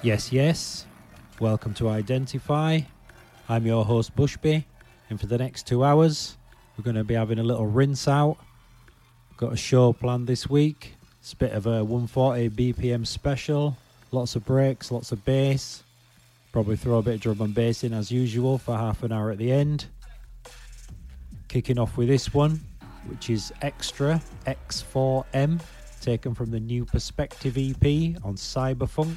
Yes, yes. Welcome to Identify. I'm your host Bushby, and for the next two hours, we're going to be having a little rinse out. Got a show planned this week. It's a bit of a 140 BPM special. Lots of breaks, lots of bass. Probably throw a bit of drum and bass in as usual for half an hour at the end. Kicking off with this one, which is Xtrah X4M, taken from the new Perspective EP on Cyberfunk.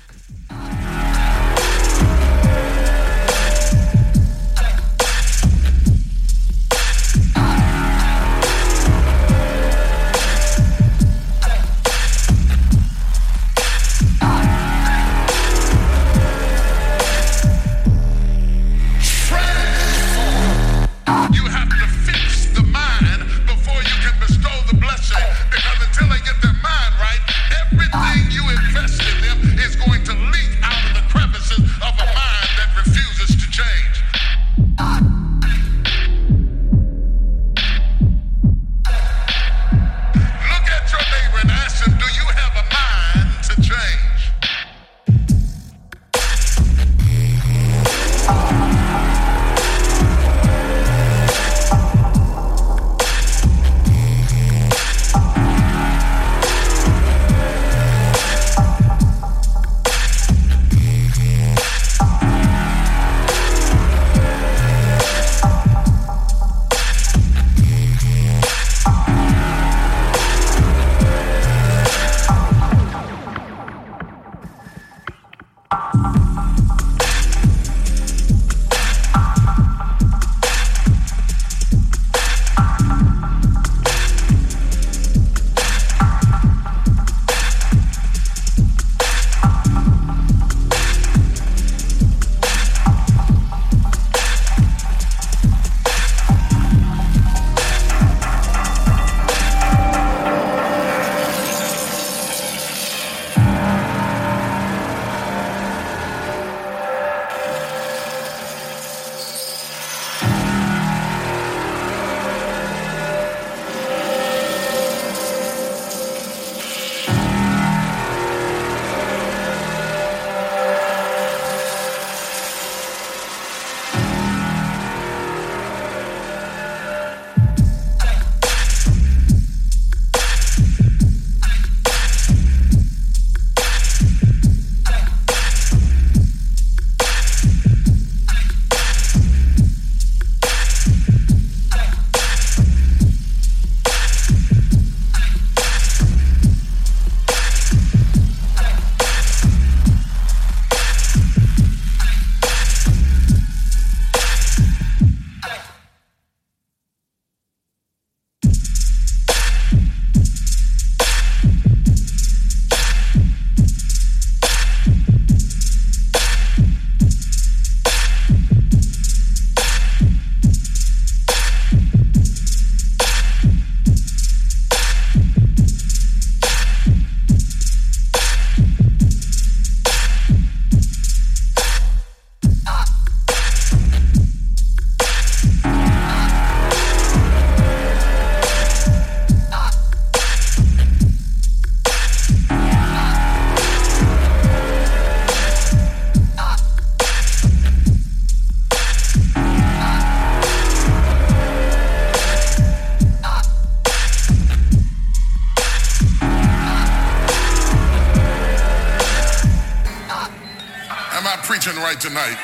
tonight.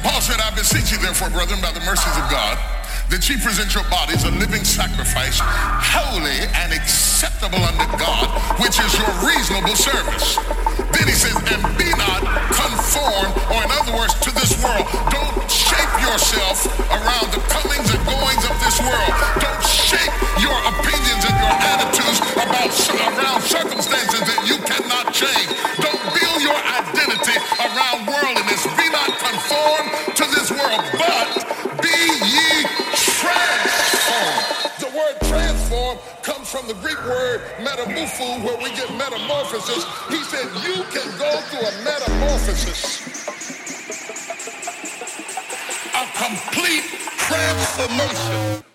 Paul said, I beseech you therefore, brethren, by the mercies of God, that ye present your bodies a living sacrifice, holy and acceptable unto God, which is your reasonable service. Then he says, and be not conformed, or in other words, to this world. Don't shape yourself around the comings and goings of this world. Don't shape your opinions and your attitudes about around circumstances that you cannot change. Greek word metamorpho, where we get metamorphosis. He said, You can go through a metamorphosis, a complete transformation.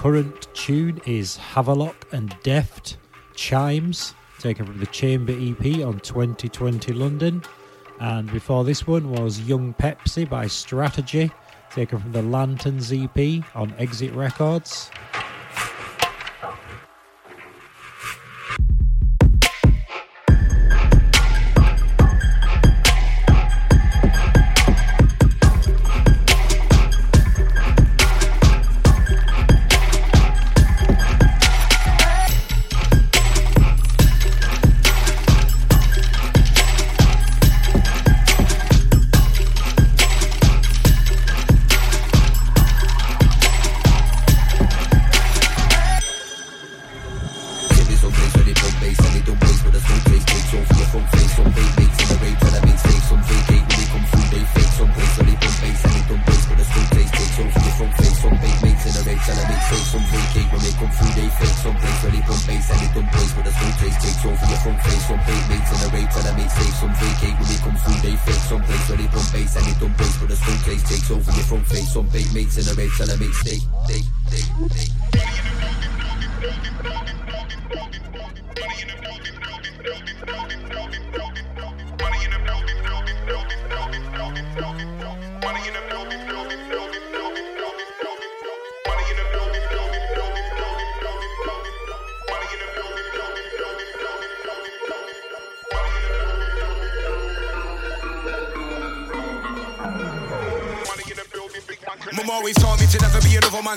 Current tune is Havelock and Deft Chimes, taken from the Chamber EP on 2020 London. And before this one was Yung Pepsi by Strategy, taken from the Lanterns EP on Exit Records.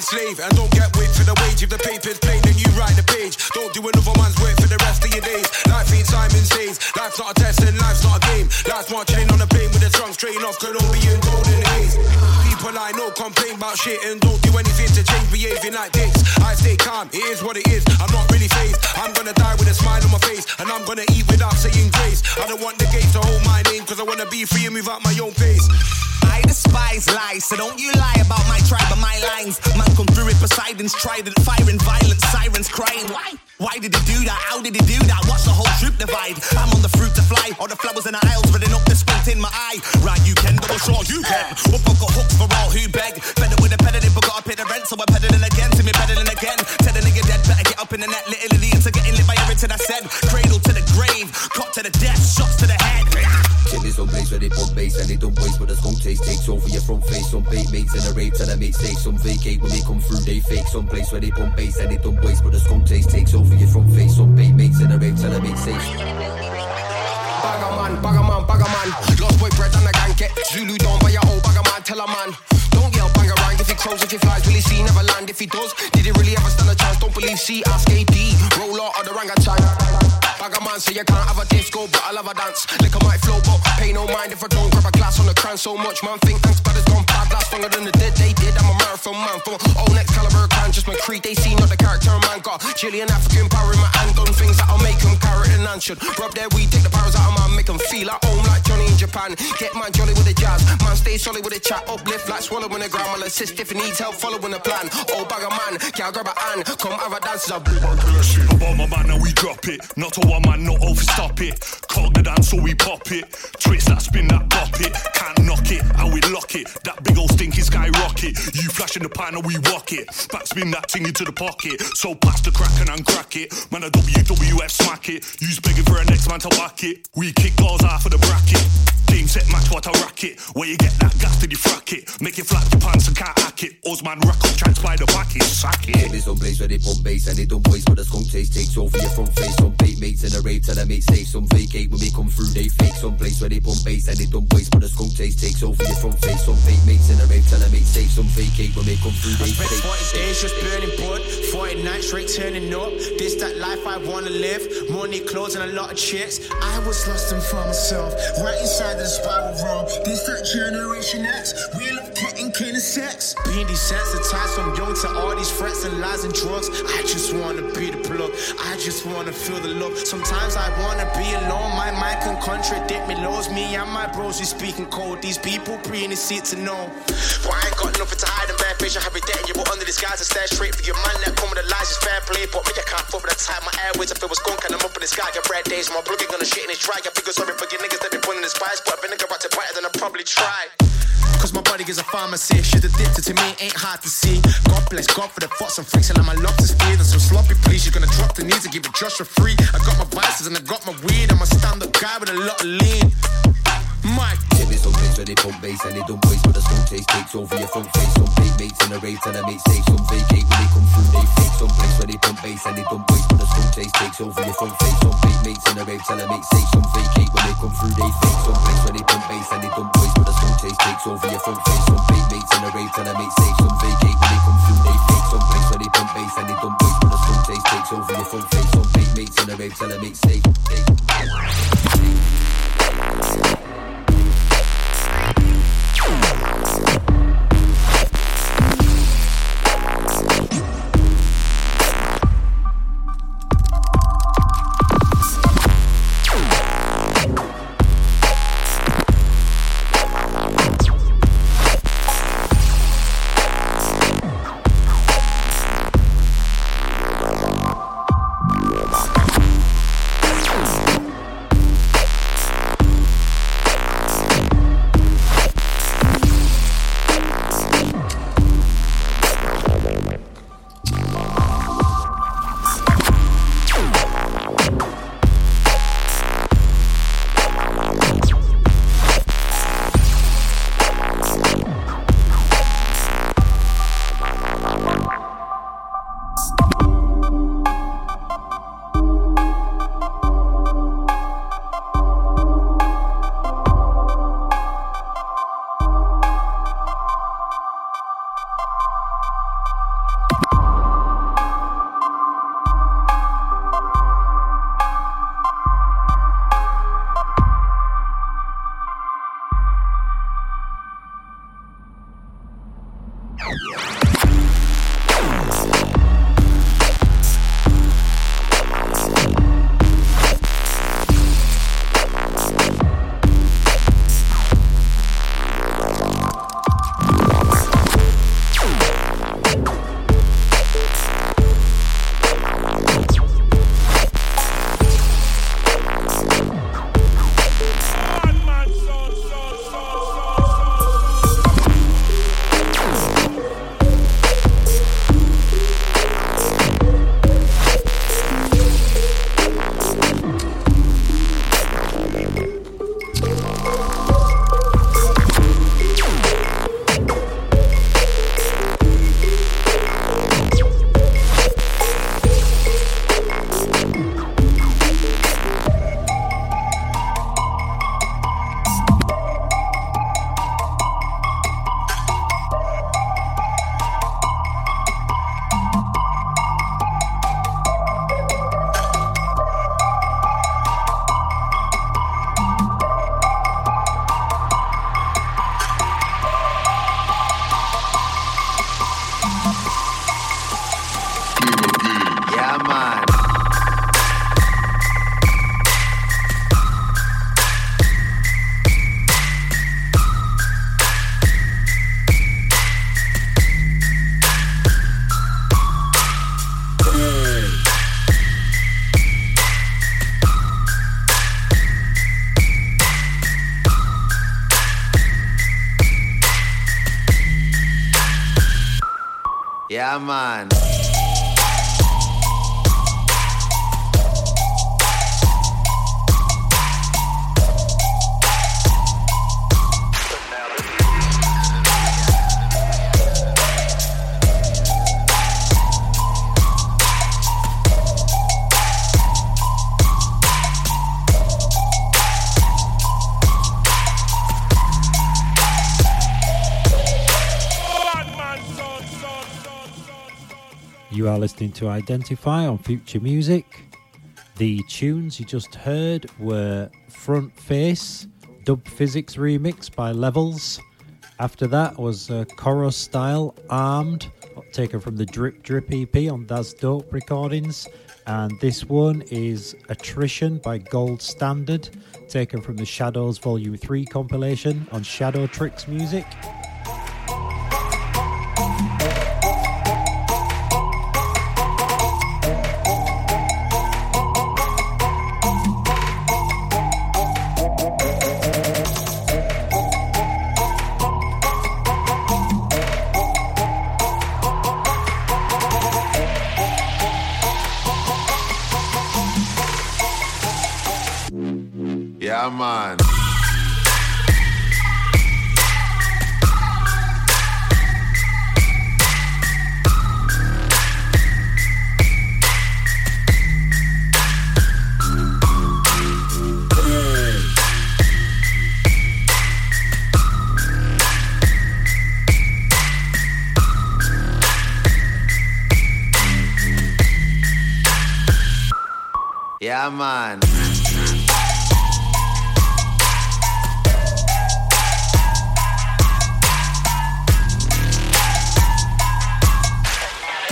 Slave. And don't get whipped for the wage. If the paper's plain, then you write the page. Don't do another man's work for the rest of your days. Life ain't Simon says. Life's not a test and life's not a game. Life's marching in on a plane with a trunk straight off Colombian golden haze. People I know complain about shit and don't do anything to change behaving like this. I stay calm, it is what it is. I'm not really phased. I'm gonna die with a smile on my face. And I'm gonna eat without saying grace. I don't want the gates to hold my name, cause I wanna be free and move at my own pace. I despise lies, so don't you lie about my tribe or my lines. Man come through with Poseidon's trident, firing violent sirens crying. Why? Why did he do that? How did he do that? Watch the whole troop divide. I'm on the fruit to fly, or the flowers in the aisles running up the squint in my eye. Right, you can, double sure you can. Up, I've got hooks for all who beg. Fed with a peddling, but gotta pay the rent, so I'm peddling again. See me peddling again. Tell the nigga dead, better get up in the net. Little idiots are getting lit by everything I said. Cradle to the grave, cut to the death, shots to the head. Killers on blaze they pump bass and they don't waste, but the skunk taste takes over your front face. Some bait mates in a rape till I make steaks. Some vacate when they come through, they fake. Some place where they pump bass and they don't waste, but the skunk taste takes over your front face. Some bait mates in a rape till I make steaks. Bagger man, bagger man, bagger man. Lost boy bread and I gang get Zulu down by your old bagger man. Tell a man. If he crows, if he flies, will he see never land? If he does, did he really ever stand a chance? Don't believe C, ask AD. Roll out of the orangutan. Bagger man say you can't have a disco, but I love a dance. Lick might flow, but pay no mind if I don't grab a glass on the crown so much. Man, think thanks, but it's gone bad. Last longer than the dead they did. I'm a marathon man from old next caliber clan. Just my creed, they see not the character man. Got Chilean African power in my hand. Done things that'll make them carrot and none should. Rub their weed, take the powers out of man, make them feel at home like Johnny in Japan. Get man jolly with the jazz. Man, stay solid with the chat. Uplift like swallowing the ground. I'll assist if he needs help following the plan. Oh, old bagger man, can't grab a hand. Come have a dance. A blue man killer shit. About my man and we drop it. Not a one man, not over stop it. Clock the dance so we pop it. Twist that spin that pop it. Can't knock it and we lock it. That big old stinky skyrocket. You flash in the pan and we walk it. Backspin that thing into the pocket. So pass the crack and uncrack it. Man a WWF smack it. You's begging for a next man to whack it. We kick goals out for the bracket. Game set match what a racket. Where you get that gas to you frack it. Make it flap your pants and can't hack it. Osman rack up chance by the packet. Sack it. Killers on blaze where they pump bass and they don't waste, but the skunk taste takes over your front face. Some bait mates in a rave till I make safe. Some vacate when they come through, they fake. Some place where they pump bass and they don't waste, but the skunk taste takes over your front face. Some bait mates in a rave till I make safe. Some vacate when they come through, they Spent fake. 40 days just burning blood, 40 nights straight turning up. This that life I wanna live. Money, clothes, and a lot of chicks. I was lost and found myself, right inside the spiral realm. This that generation X, we love getting kind of sex. Being desensitized from young to all these threats and lies and drugs. I just wanna be the plug. I just wanna feel the love. Sometimes I wanna be alone. My mind can contradict me, lows me and my bros. We speaking cold. These people pre in the to know. Well, I ain't got nothing to hide and bad bitch. I have it. You were under disguise and stare straight for your man. That come with the lies is fair play. But me, I can't fuck with the time. My airways, if it was gone, can I'm up in the sky. Got red days. My blood gonna shit in his dry. I figure sorry for your niggas that be putting the spice. But vinegar about to better than I probably try. Cause my body is a pharmacy. She's addicted to me, ain't hard to see. God bless God for the thoughts and freaks, and let my lobsters feed. And some sloppy police, she's gonna drop the knees and give it just for free. I got my vices and I got my weed. I'm a stand up guy with a lot of lean. Mike. Tip is on place where they pump bass and they don't waste but the smoke taste takes over your front face. Some fake mates in a rave tell their mates safe. Some vacate when they come through they fake. Some place where they pump bass and they don't waste but the smoke taste takes over your front face. Some fake mates in a rave tell their mates safe. Some vacate when they come through they fake. Some place where they pump bass and they don't waste but the smoke taste takes over your front face. Some fake mates in a rave tell their mates safe. Some vacate when they come through they fake. Some place where they pump bass and they don't waste but the smoke taste takes over your front face. Some fake mates in a rave tell their mates safe. Yeah, man. You are listening to Identify on Future Music. The tunes you just heard were Front Face, Dub Phizix remix by LEVELZ. After that was uh, KOROstyle Armed, taken from the Drip Drip EP on Thazdope Recordings. And this one is Attrition by Gold Standard, taken from the Shadows Volume 3 compilation on ShadowTrix Music. Yeah, man.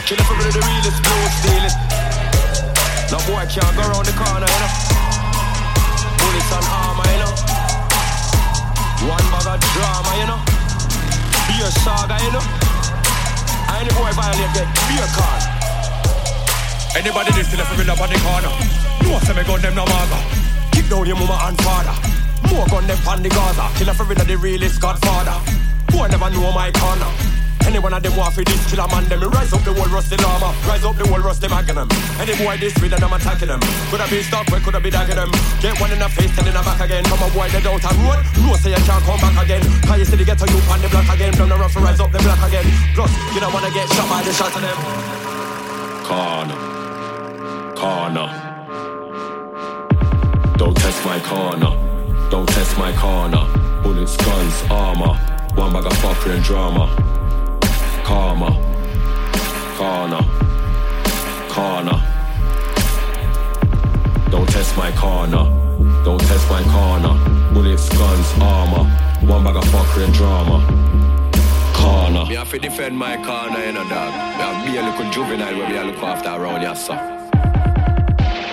Killer for the realest, blue stealing. No boy can't go around the corner, you know. Bullets and armor, you know. One bag of drama, you know. Be a saga, you know. Any boy violate get be a card. Anybody still for up on the corner. No say me gun them no maga. Kick down your mama and father. More gun them pan the Gaza. Killer for the realest godfather. Boy never know my corner. Any one of them want for this killer man, them rise up the whole rusty llama, rise up the whole rusty magnum. Any boy this with and I'm attacking them. Could have been stuck, where could have been dagging them? Get one in the face, and in the back again. Come a boy that out a road, no say you can't come back again. Can you see the ghetto youth on the block again? From the rough rise up the block again. Plus, you don't wanna get shot by the shot of them. Corner, corner. Don't test my corner. Don't test my corner. Bullets, guns, armor. One bag of fuckery and drama. Karma. Corner. Corner. Don't test my corner. Don't test my corner. Bullets, guns, armor. One bag of fuckery and drama. Corner. Me have to defend my corner, you know, dog. Me have to be a little juvenile when me a look after around here, so.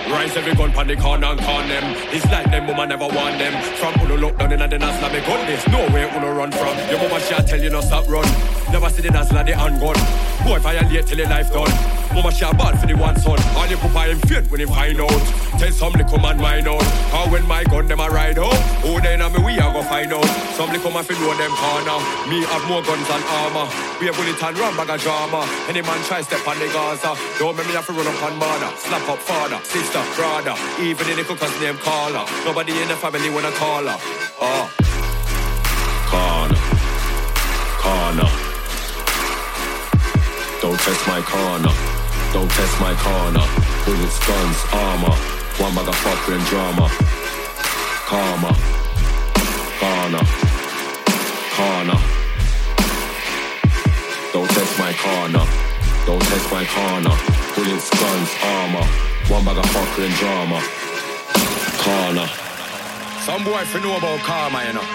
Rise every gun pan the corner and con them. It's like them woman never want them. From Uno look down in the Nasla me gun this. No way Uno run from. Your mama shall tell you no stop run. Never see the Nasla the handgun. Boy violate till the life done. Mama shall bad for the one son. All you papa him fear when he find out. Tell some little man mine out. How when my gun them a ride out. Who then a me we a go find out. Some little man fi know them corner. Me have more guns and armor. We a bullet and run bag of drama. Any man try step on the Gaza. Don't make me have to run up on mother. Slap up father, sister, brother. Even the little cousin name caller. Nobody in the family wanna call her. Oh. Corner. Corner. Don't test my corner. Don't test my corner. Bullets, guns, armor. One fuckery and drama. Karma. Corner. Corner. Don't test my corner. Don't test my corner. Bullets, guns, armor. One of fuckery drama. Corner. Some boy fi know about karma, you know.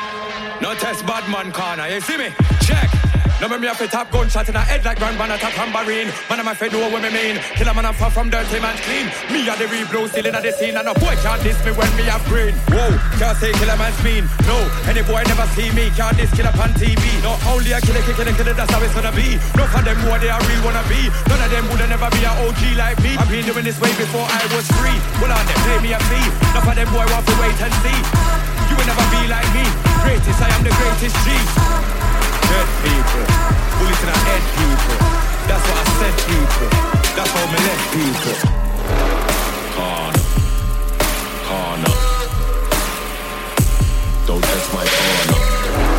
No test bad man corner, you see me? Check. No me me have a top gunshot in a head like Grand Ban attack tambourine. Man I'm a fi know what me mean. Kill a man I'm far from dirty man clean. Me a the real blue still in the scene and no boy can't diss me when me have green. Whoa, can't say kill a man's mean. No, any boy never see me can't diss kill up on TV. No, only a killer, killer, killer, that's how it's gonna be. No for them boy they are real wanna be. None of them would never be an OG like me. I've been doing this way before I was free. Well on them pay me a fee. No for them boy want to wait and see. You will never be like me. Greatest, I am the greatest G. Dead people, bullets in the head people. That's what I said, people. That's how me left people. Corner, corner. Don't test my corner.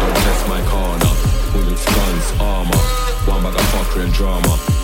Don't test my corner. Bullets, guns, armor. One and drama.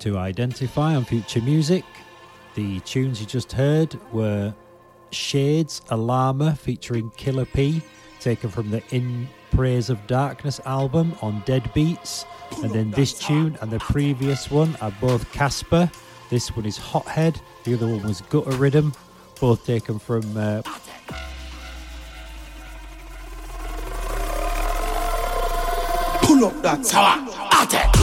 To Identify on Future Music. The tunes you just heard were Shades Alarma featuring Killa P, taken from the In Praise of Darkness album on Deadbeats. And then this tune and the previous one are both Caspa. This one is Hothead, the other one was Gutter Riddim, both taken from uh, Pull up that tower party.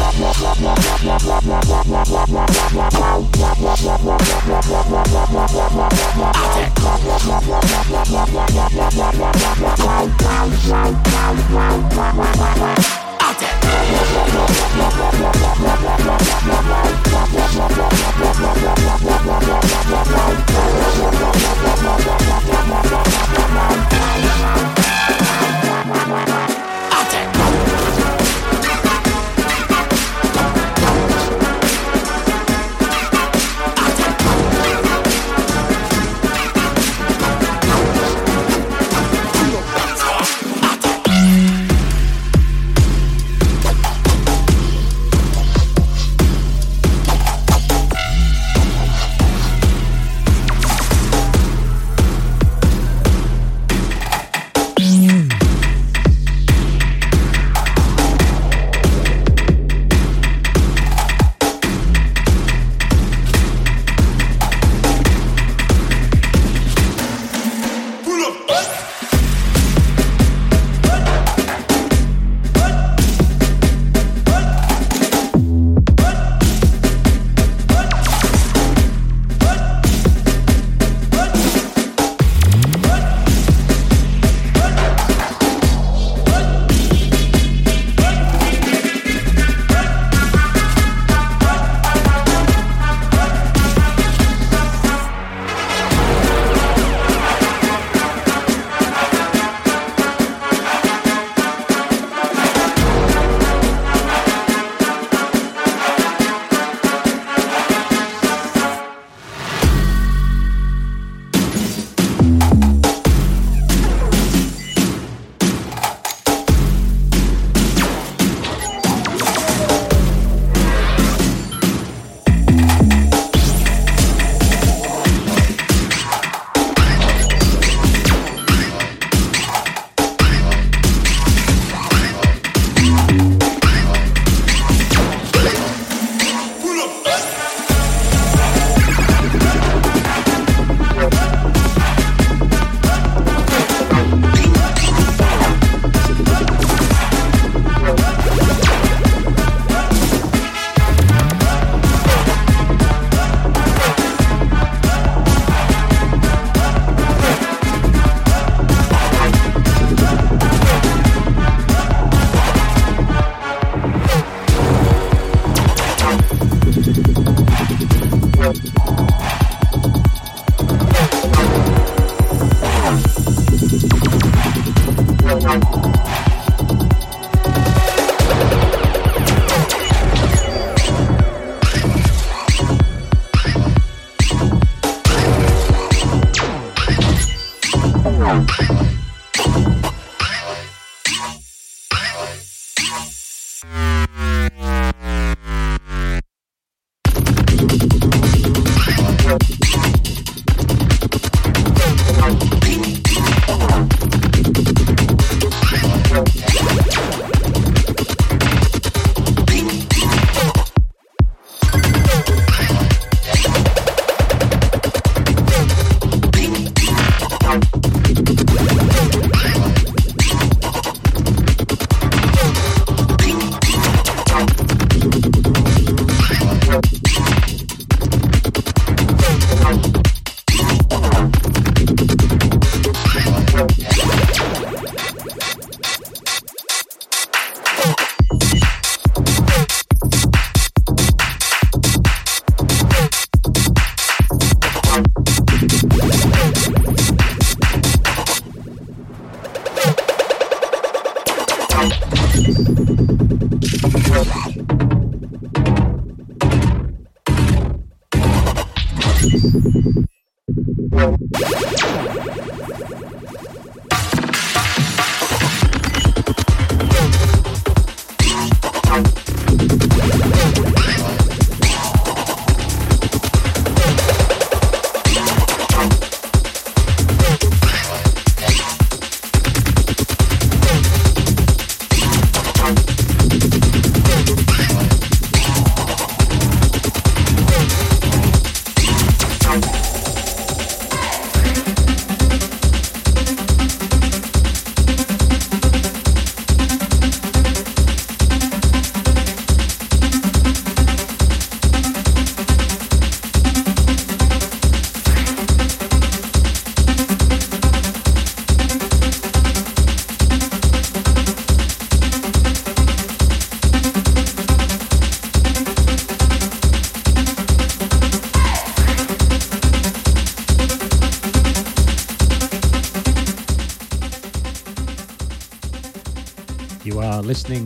Wow.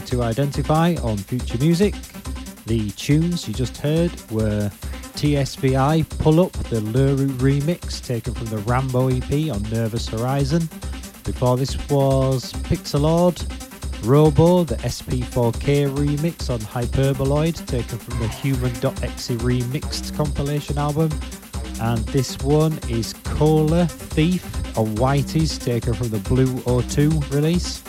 To Identify on Future Music. The tunes you just heard were TSVI Pull Up, the Luru remix taken from the Rambo EP on Nervous Horizon. Before this was Pixelord, Robo, the SP4K remix on Hyperboloid taken from the Human.exe remixed compilation album. And this one is Koehler Thief on Whities taken from the Blue O2 release.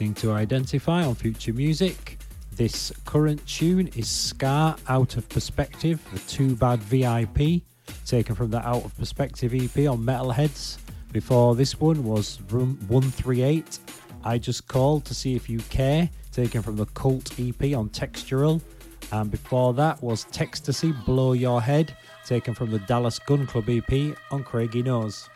Listening to Identify on Future Music. This current tune is Scar Out of Perspective, the Too Bad VIP, taken from the Out of Perspective EP on Metalheadz. Before this one was Room 138, I Just Called to See If You Care, taken from the Cult EP on Textural. And before that was Textasy Blow Your Head, taken from the Dallas Gun Club EP on Craigie Knowes.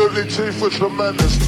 Absolutely too for tremendous.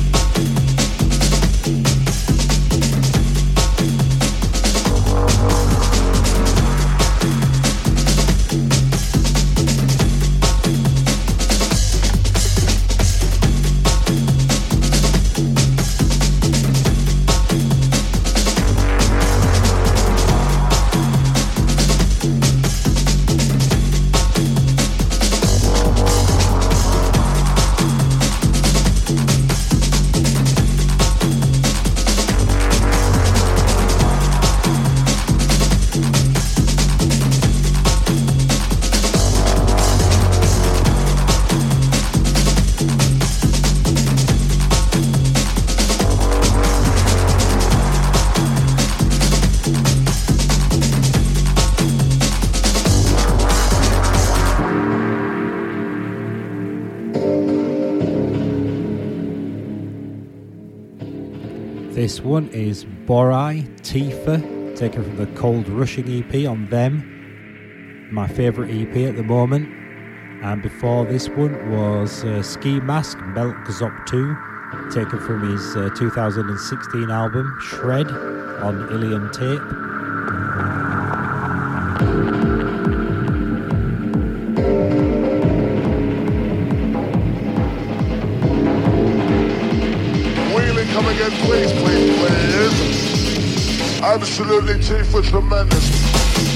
This one is Borai Teefa, taken from the Cold Rushing EP on Them, my favourite EP at the moment. And before this one was uh, Skee Mask Melk Zop 2, taken from his uh, 2016 album Shred on Ilian Tape. Absolutely too for tremendous.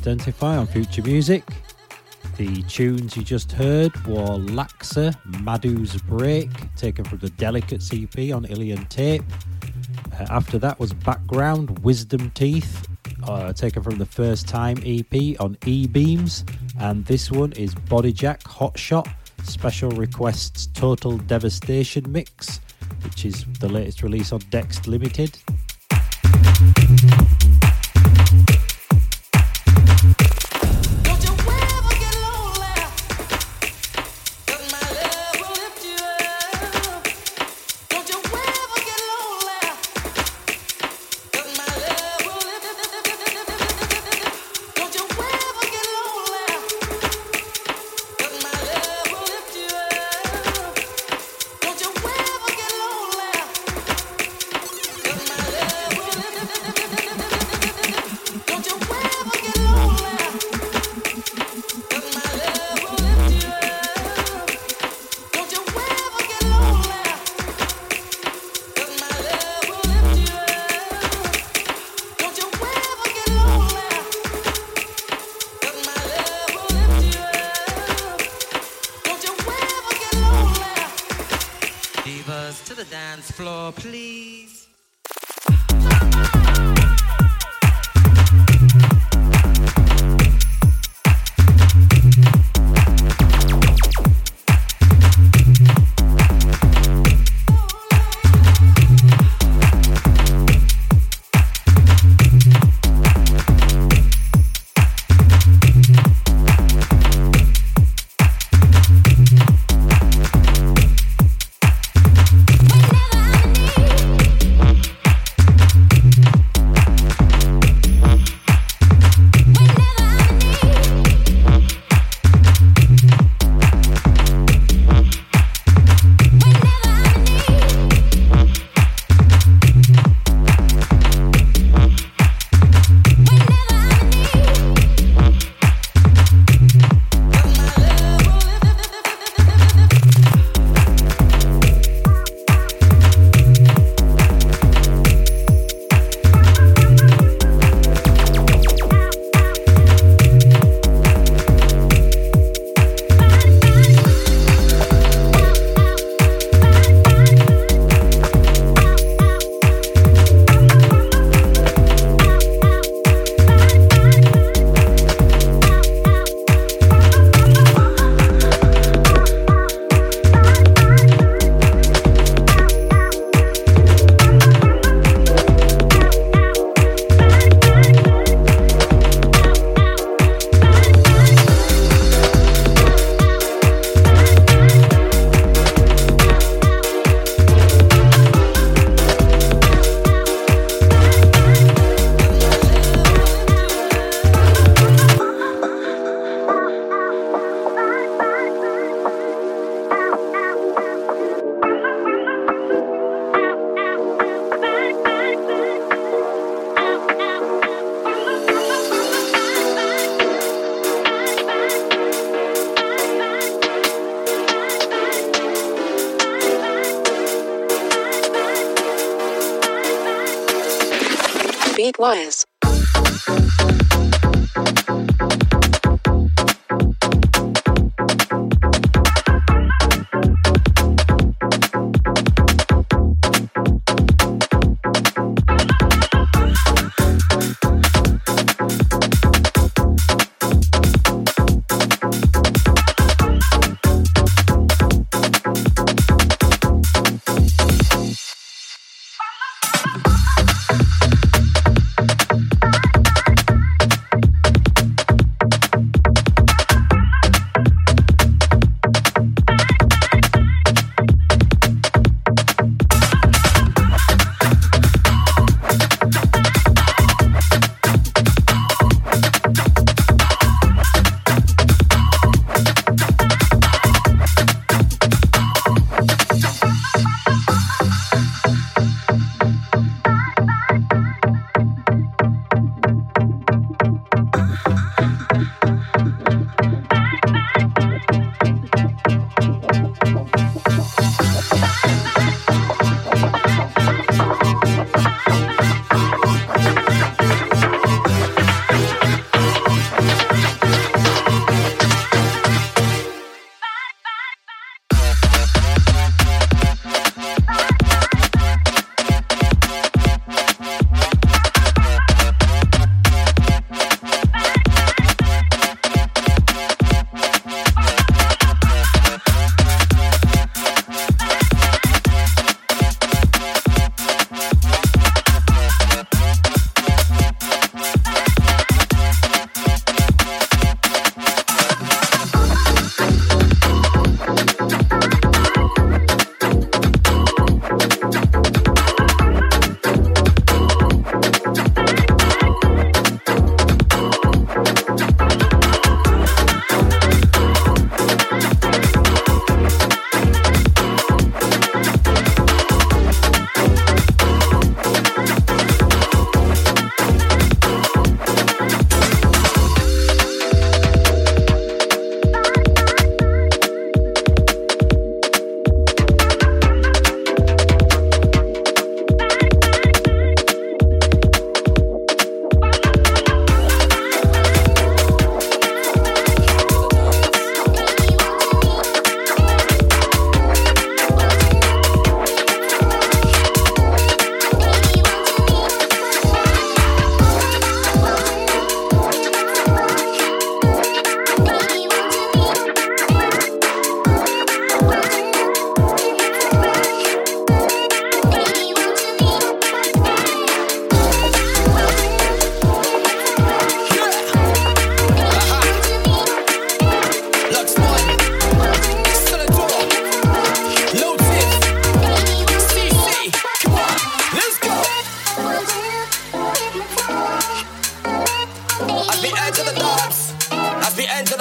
Identify on Future Music. The tunes you just heard were Laksa, Madu's Break, taken from the Delicate CP on Ilian Tape. Uh, after that was Bakground, Wisdom Teeth, uh, taken from the First Time EP on E Beams. And this one is Bodyjack Hot Shot, Special Requests Total Devastation Mix, which is the latest release on Dext Limited. was.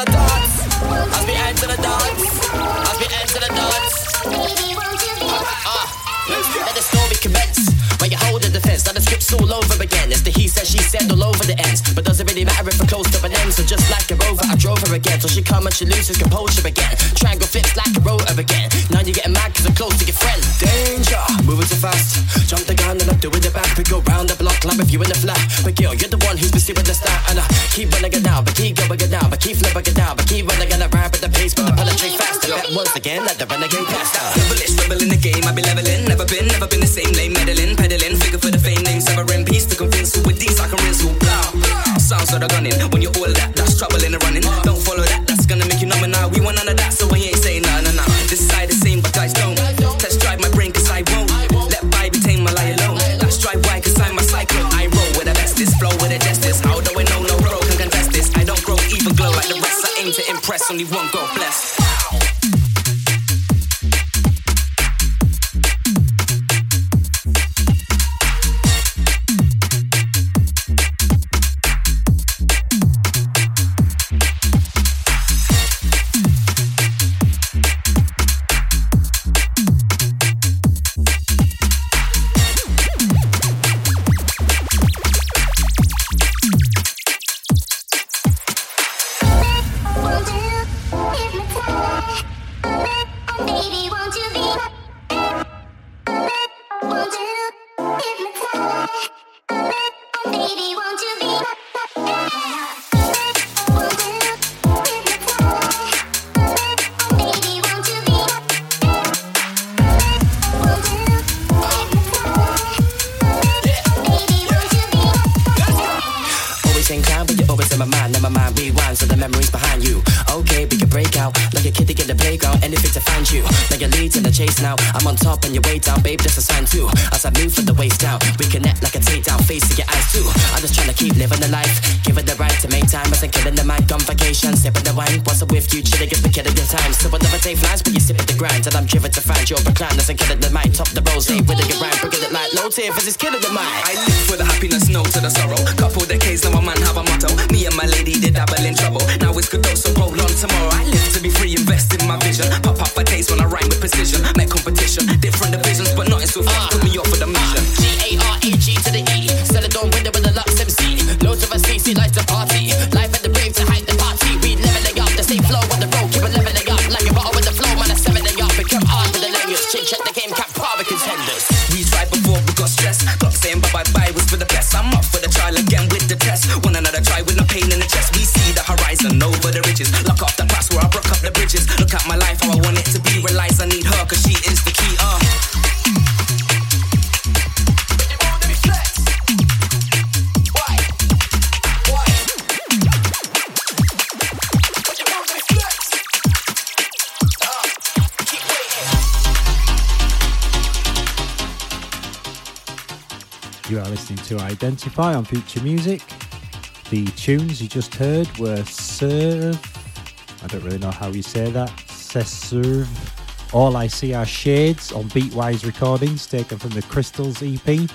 Wires. to the dance. I'll be end to the dance. Ah, let the story commence. When you hold the defense, now the script's all over again. It's the he said, she said all over the ends. But doesn't really matter if we're close to an end. So just like a rover, I drove her again. So she come and she loses composure again. Triangle flips like a rotor again. Now you're getting mad cause I'm close to your friend. Danger, moving too fast. Jump the gun and I'm doing it back. We go round the block if you in the flat. But girl, you're the one who's busy with the start. And I keep running it down, but keep going it down, but keep flipping it down, but keep running it around with the pace. But I penetrate faster. Bet once again, let the renegade pass down. Rebelish, rebel in the game, I be leveling. Never been, never been the same lane. Meddling, peddling, figure for the fame name. Severing peace to convince who with these I can rinse who blow. Sounds of the gunning. When you're impress, only one God bless. As I'm killing the mic. Top the rose, with a good rhyme. Bringing it like low tier, cause it's killing the mic. Identify on Future Music. The tunes you just heard were Cesrv, I don't really know how you say that, Cesrv. All I See Are Shades on Beatwise Recordings, taken from the Crystals EP.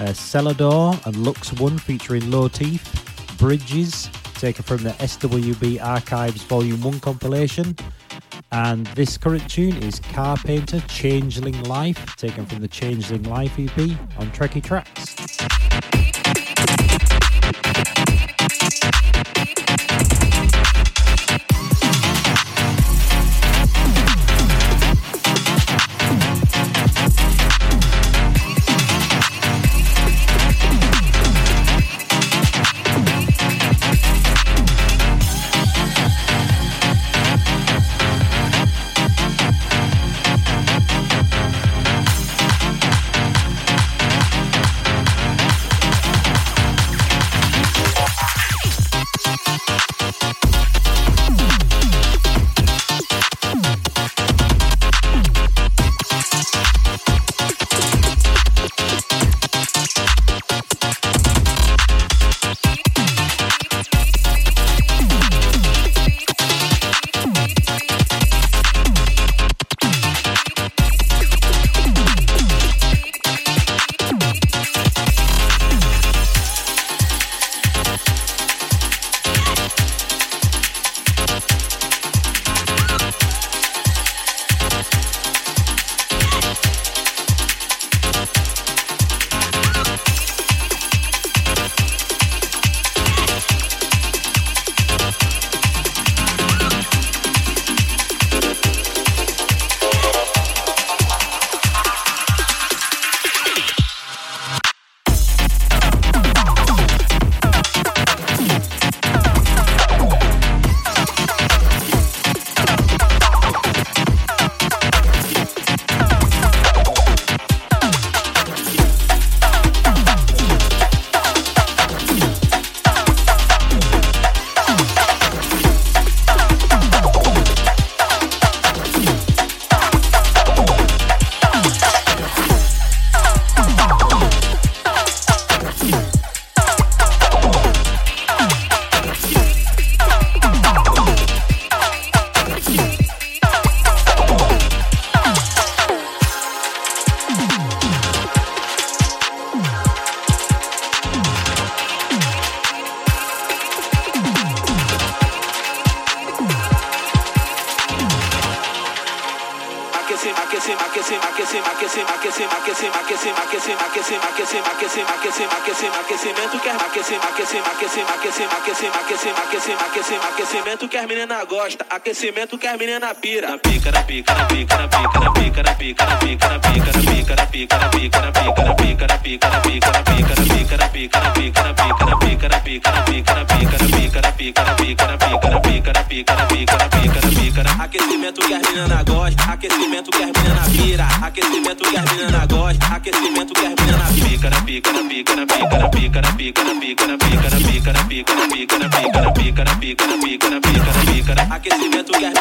Uh, Cellardore and LuxOne featuring Lotif. Bridges, taken from the SWB Archives Volume 1 compilation. And this current tune is Carpainter Changeling Life, taken from the Changeling Life EP on Trekkie Trax. Aquecimento que as meninas pira. Na pica, na pica, na pica,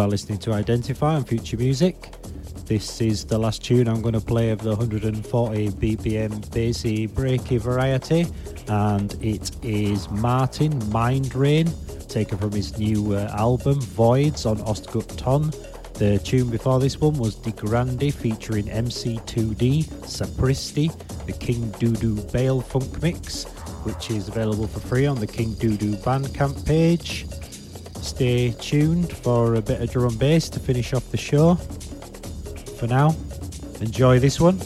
are listening to Identify and Future Music. This is the last tune I'm going to play of the 140 BPM bassy breaky variety, and it is Martyn Mind Rain, taken from his new uh, album Voids on Ostgut Ton. The tune before this one was De Grandi featuring MC2D, Sapristi, the King Doudou Baile Funk Mix, which is available for free on the King Doudou Bandcamp page. Stay tuned for a bit of drum and bass to finish off the show. For now, enjoy this one.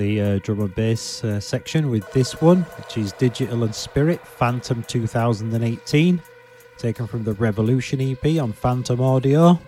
The uh, drum and bass uh, section with this one, which is Digital and Spirit Phantom 2018, taken from the Revolution EP on Phantom Audio.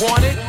Want it.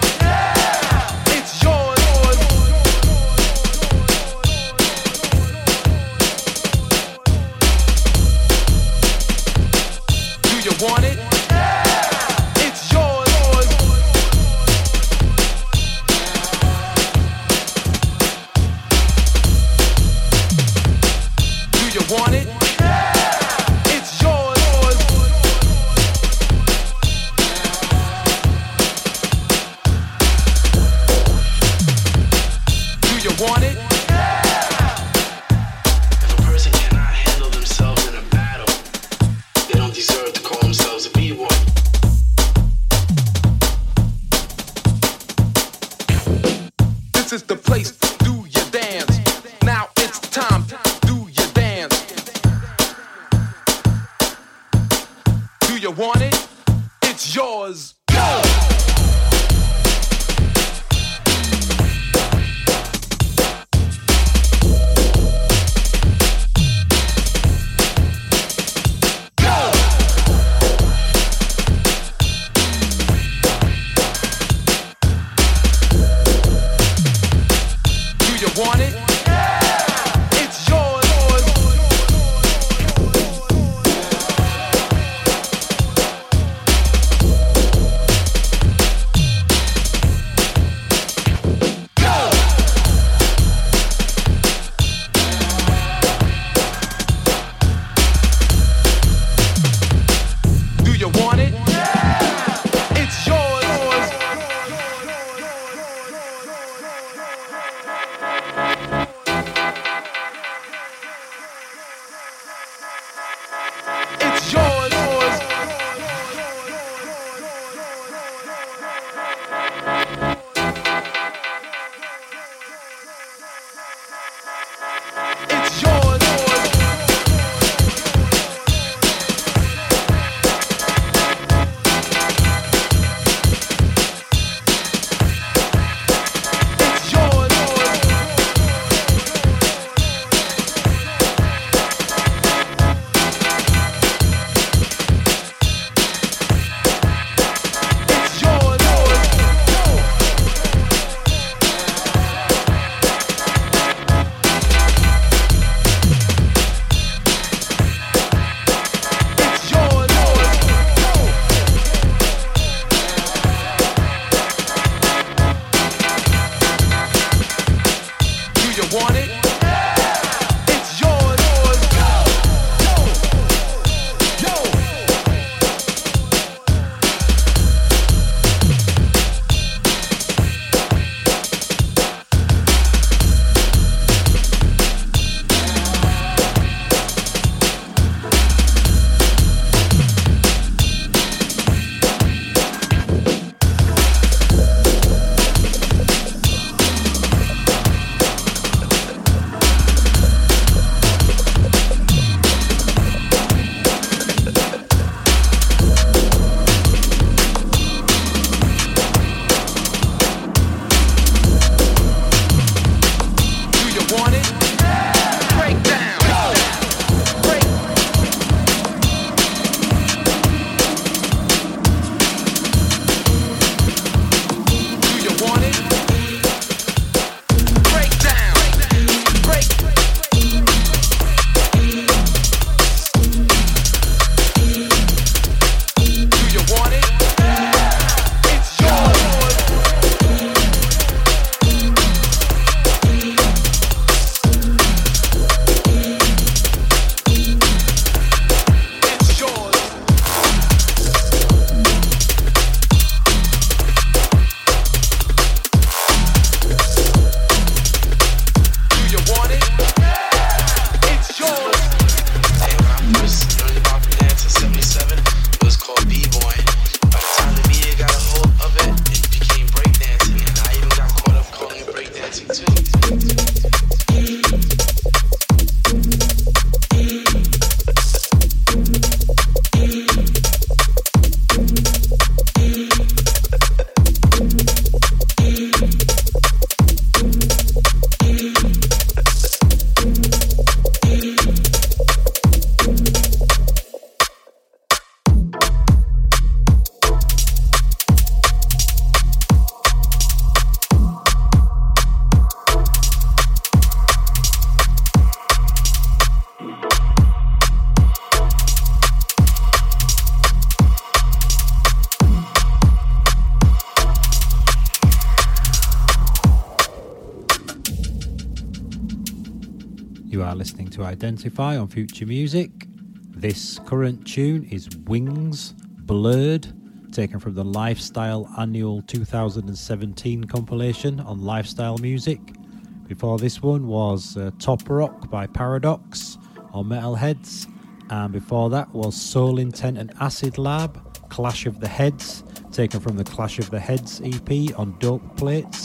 Identify on Future Music. This current tune is Wingz Blurred, taken from the Lifestyle Annual 2017 compilation on Lifestyle Music. Before this one was uh, Toprock by Paradox on Metalheadz, and before that was Soul Intent and Acid Lab, Clash of the Heads, taken from the Clash of the Heads EP on Dope Plates.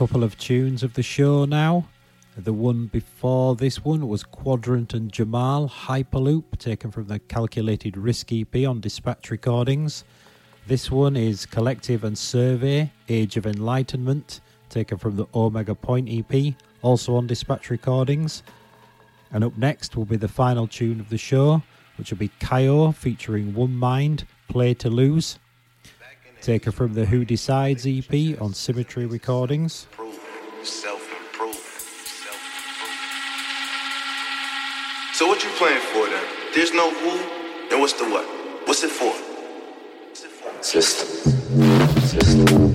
Couple of tunes of the show now. The one before this one was Quadrant and Jamal Hyperloop, taken from the Calculated Risk EP on Dispatch Recordings. This one is Kolectiv and Survey, Age of Enlightenment, taken from the Omega Point EP, also on Dispatch Recordings. And up next will be the final tune of the show, which will be Kyo featuring OneMind, Play to Lose, taken from the Who Decides EP on Symmetry Recordings. So what you playing for then? There's no who, and what's the what? What's it for? System. System.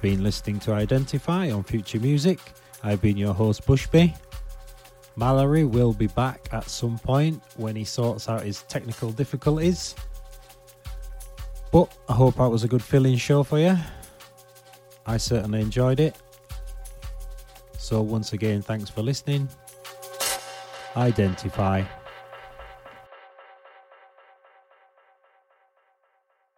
Been listening to Identify on Future Music. I've been your host, Bushby. Mallory will be back at some point when he sorts out his technical difficulties. But I hope that was a good filling show for you. I certainly enjoyed it. So, once again, thanks for listening. Identify.